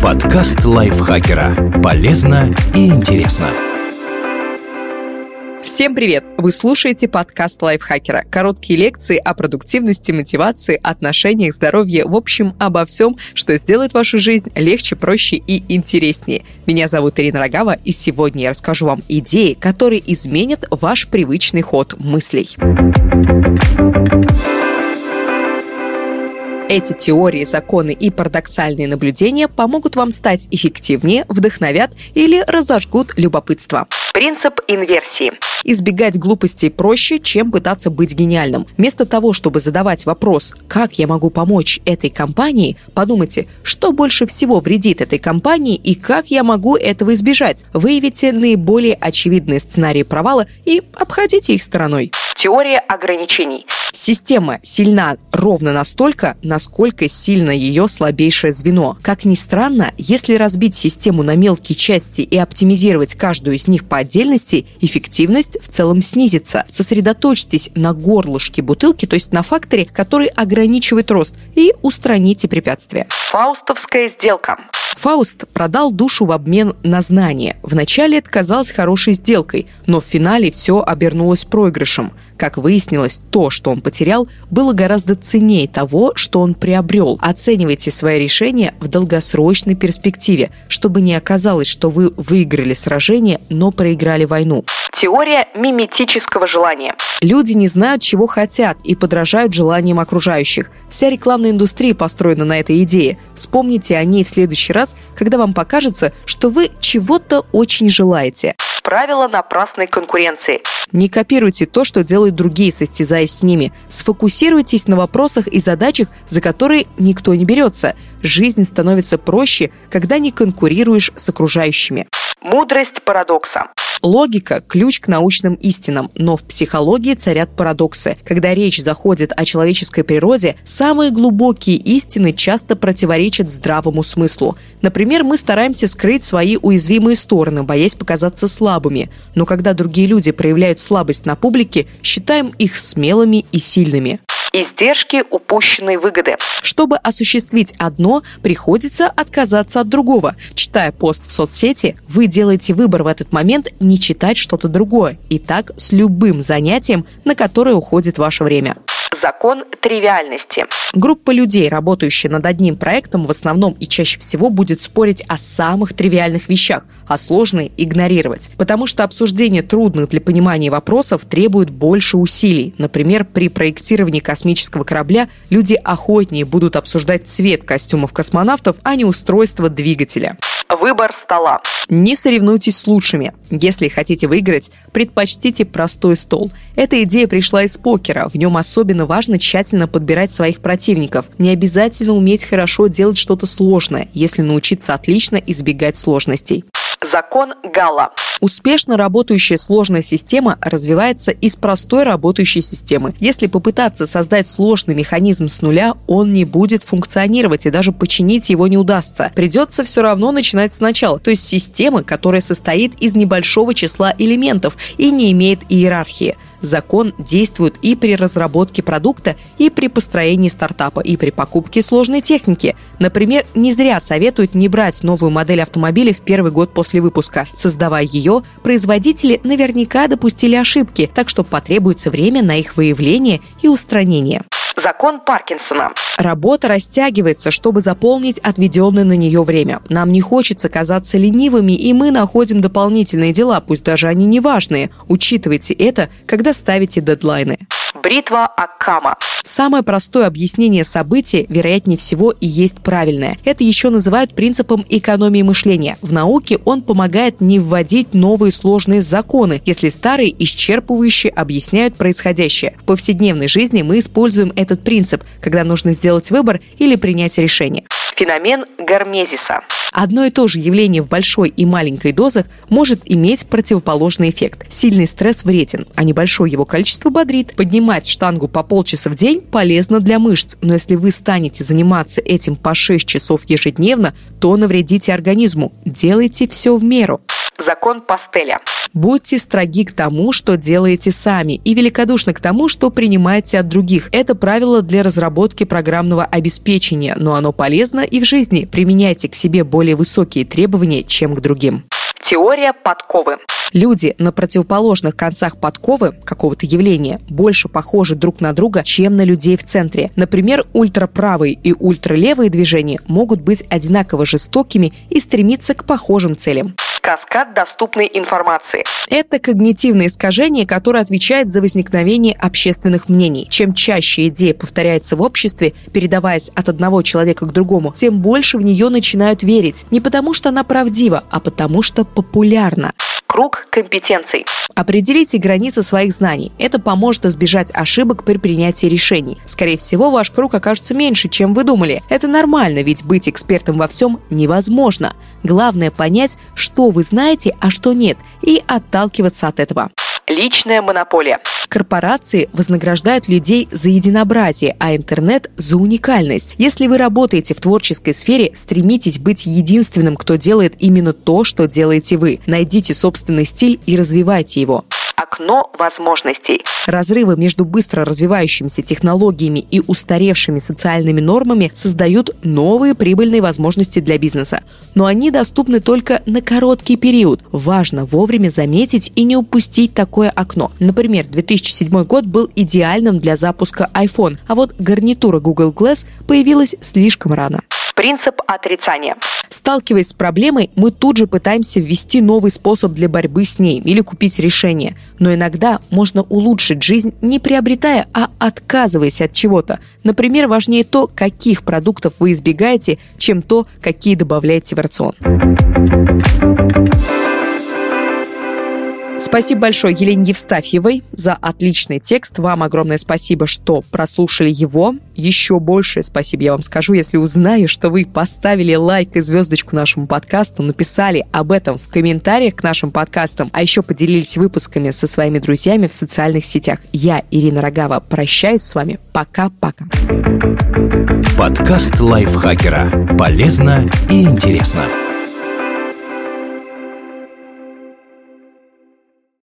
Подкаст лайфхакера. Полезно и интересно. Всем привет! Вы слушаете подкаст лайфхакера. Короткие лекции о продуктивности, мотивации, отношениях, здоровье, в общем, обо всем, что сделает вашу жизнь легче, проще и интереснее. Меня зовут Ирина Рогава, и сегодня я расскажу вам идеи, которые изменят ваш привычный ход мыслей. Эти теории, законы и парадоксальные наблюдения помогут вам стать эффективнее, вдохновят или разожгут любопытство. Принцип инверсии. Избегать глупостей проще, чем пытаться быть гениальным. Вместо того, чтобы задавать вопрос, как я могу помочь этой компании, подумайте, что больше всего вредит этой компании и как я могу этого избежать. Выявите наиболее очевидные сценарии провала и обходите их стороной. Теория ограничений. Система сильна ровно настолько, насколько сильно ее слабейшее звено. Как ни странно, если разбить систему на мелкие части и оптимизировать каждую из них по отдельности, эффективность в целом снизится. Сосредоточьтесь на горлышке бутылки, то есть на факторе, который ограничивает рост, и устраните препятствия. Фаустовская сделка. Фауст продал душу в обмен на знание. Вначале это казалось хорошей сделкой, но в финале все обернулось проигрышем. Как выяснилось, то, что он потерял, было гораздо ценнее того, что он приобрел. Оценивайте свои решения в долгосрочной перспективе, чтобы не оказалось, что вы выиграли сражение, но проиграли войну. Теория миметического желания. Люди не знают, чего хотят и подражают желаниям окружающих. Вся рекламная индустрия построена на этой идее. Вспомните о ней в следующий раз, когда вам покажется, что вы чего-то очень желаете. Правило напрасной конкуренции. Не копируйте то, что делают другие, состязаясь с ними. Сфокусируйтесь на вопросах и задачах, за которые никто не берется. Жизнь становится проще, когда не конкурируешь с окружающими. Мудрость парадокса. Логика – ключ к научным истинам, но в психологии царят парадоксы. Когда речь заходит о человеческой природе, самые глубокие истины часто противоречат здравому смыслу. Например, мы стараемся скрыть свои уязвимые стороны, боясь показаться слабыми. Но когда другие люди проявляют слабость на публике, считаем их смелыми и сильными. Издержки упущенной выгоды. Чтобы осуществить одно, приходится отказаться от другого. Читая пост в соцсети, вы делаете выбор в этот момент не читать что-то другое. И так с любым занятием, на которое уходит ваше время. Закон тривиальности. Группа людей, работающая над одним проектом, в основном и чаще всего будет спорить о самых тривиальных вещах, а сложные игнорировать. Потому что обсуждение трудных для понимания вопросов требует больше усилий. Например, при проектировании космического корабля люди охотнее будут обсуждать цвет костюмов космонавтов, а не устройство двигателя. Выбор стола. Не соревнуйтесь с лучшими. Если хотите выиграть, предпочтите простой стол. Эта идея пришла из покера. В нем особенно важно тщательно подбирать своих противников. Не обязательно уметь хорошо делать что-то сложное, если научиться отлично избегать сложностей. Закон Гала. Успешно работающая сложная система развивается из простой работающей системы. Если попытаться создать сложный механизм с нуля, он не будет функционировать и даже починить его не удастся. Придется все равно начинать сначала, то есть системы, которая состоит из небольшого числа элементов и не имеет иерархии. Закон действует и при разработке продукта, и при построении стартапа, и при покупке сложной техники. Например, не зря советуют не брать новую модель автомобиля в первый год после выпуска. Создавая ее, производители наверняка допустили ошибки, так что потребуется время на их выявление и устранение. Закон Паркинсона. Работа растягивается, чтобы заполнить отведенное на нее время. Нам не хочется казаться ленивыми, и мы находим дополнительные дела, пусть даже они не важные. Учитывайте это, когда ставите дедлайны. Бритва Аккама. Самое простое объяснение события, вероятнее всего, и есть правильное. Это еще называют принципом экономии мышления. В науке он помогает не вводить новые сложные законы, если старые исчерпывающе объясняют происходящее. В повседневной жизни мы используем этот принцип, когда нужно сделать выбор или принять решение. Феномен гармезиса. Одно и то же явление в большой и маленькой дозах может иметь противоположный эффект. Сильный стресс вреден, а небольшое его количество бодрит. Поднимать штангу по полчаса в день полезно для мышц, но если вы станете заниматься этим по 6 часов ежедневно, то навредите организму. Делайте все в меру. Закон пастеля. Будьте строги к тому, что делаете сами, и великодушны к тому, что принимаете от других. Это правило для разработки программного обеспечения, но оно полезно и в жизни. Применяйте к себе более высокие требования, чем к другим. Теория подковы. Люди на противоположных концах подковы какого-то явления больше похожи друг на друга, чем на людей в центре. Например, ультраправые и ультралевые движения могут быть одинаково жестокими и стремиться к похожим целям каскад доступной информации. Это когнитивное искажение, которое отвечает за возникновение общественных мнений. Чем чаще идея повторяется в обществе, передаваясь от одного человека к другому, тем больше в нее начинают верить. Не потому, что она правдива, а потому, что популярна круг компетенций. Определите границы своих знаний. Это поможет избежать ошибок при принятии решений. Скорее всего, ваш круг окажется меньше, чем вы думали. Это нормально, ведь быть экспертом во всем невозможно. Главное понять, что вы знаете, а что нет, и отталкиваться от этого личная монополия. Корпорации вознаграждают людей за единообразие, а интернет – за уникальность. Если вы работаете в творческой сфере, стремитесь быть единственным, кто делает именно то, что делаете вы. Найдите собственный стиль и развивайте его окно возможностей. Разрывы между быстро развивающимися технологиями и устаревшими социальными нормами создают новые прибыльные возможности для бизнеса. Но они доступны только на короткий период. Важно вовремя заметить и не упустить такое окно. Например, 2007 год был идеальным для запуска iPhone, а вот гарнитура Google Glass появилась слишком рано. Принцип отрицания. Сталкиваясь с проблемой, мы тут же пытаемся ввести новый способ для борьбы с ней или купить решение. Но иногда можно улучшить жизнь, не приобретая, а отказываясь от чего-то. Например, важнее то, каких продуктов вы избегаете, чем то, какие добавляете в рацион. Спасибо большое Елене Евстафьевой за отличный текст. Вам огромное спасибо, что прослушали его. Еще большее спасибо я вам скажу, если узнаю, что вы поставили лайк и звездочку нашему подкасту, написали об этом в комментариях к нашим подкастам, а еще поделились выпусками со своими друзьями в социальных сетях. Я, Ирина Рогава, прощаюсь с вами. Пока-пока. Подкаст лайфхакера. Полезно и интересно.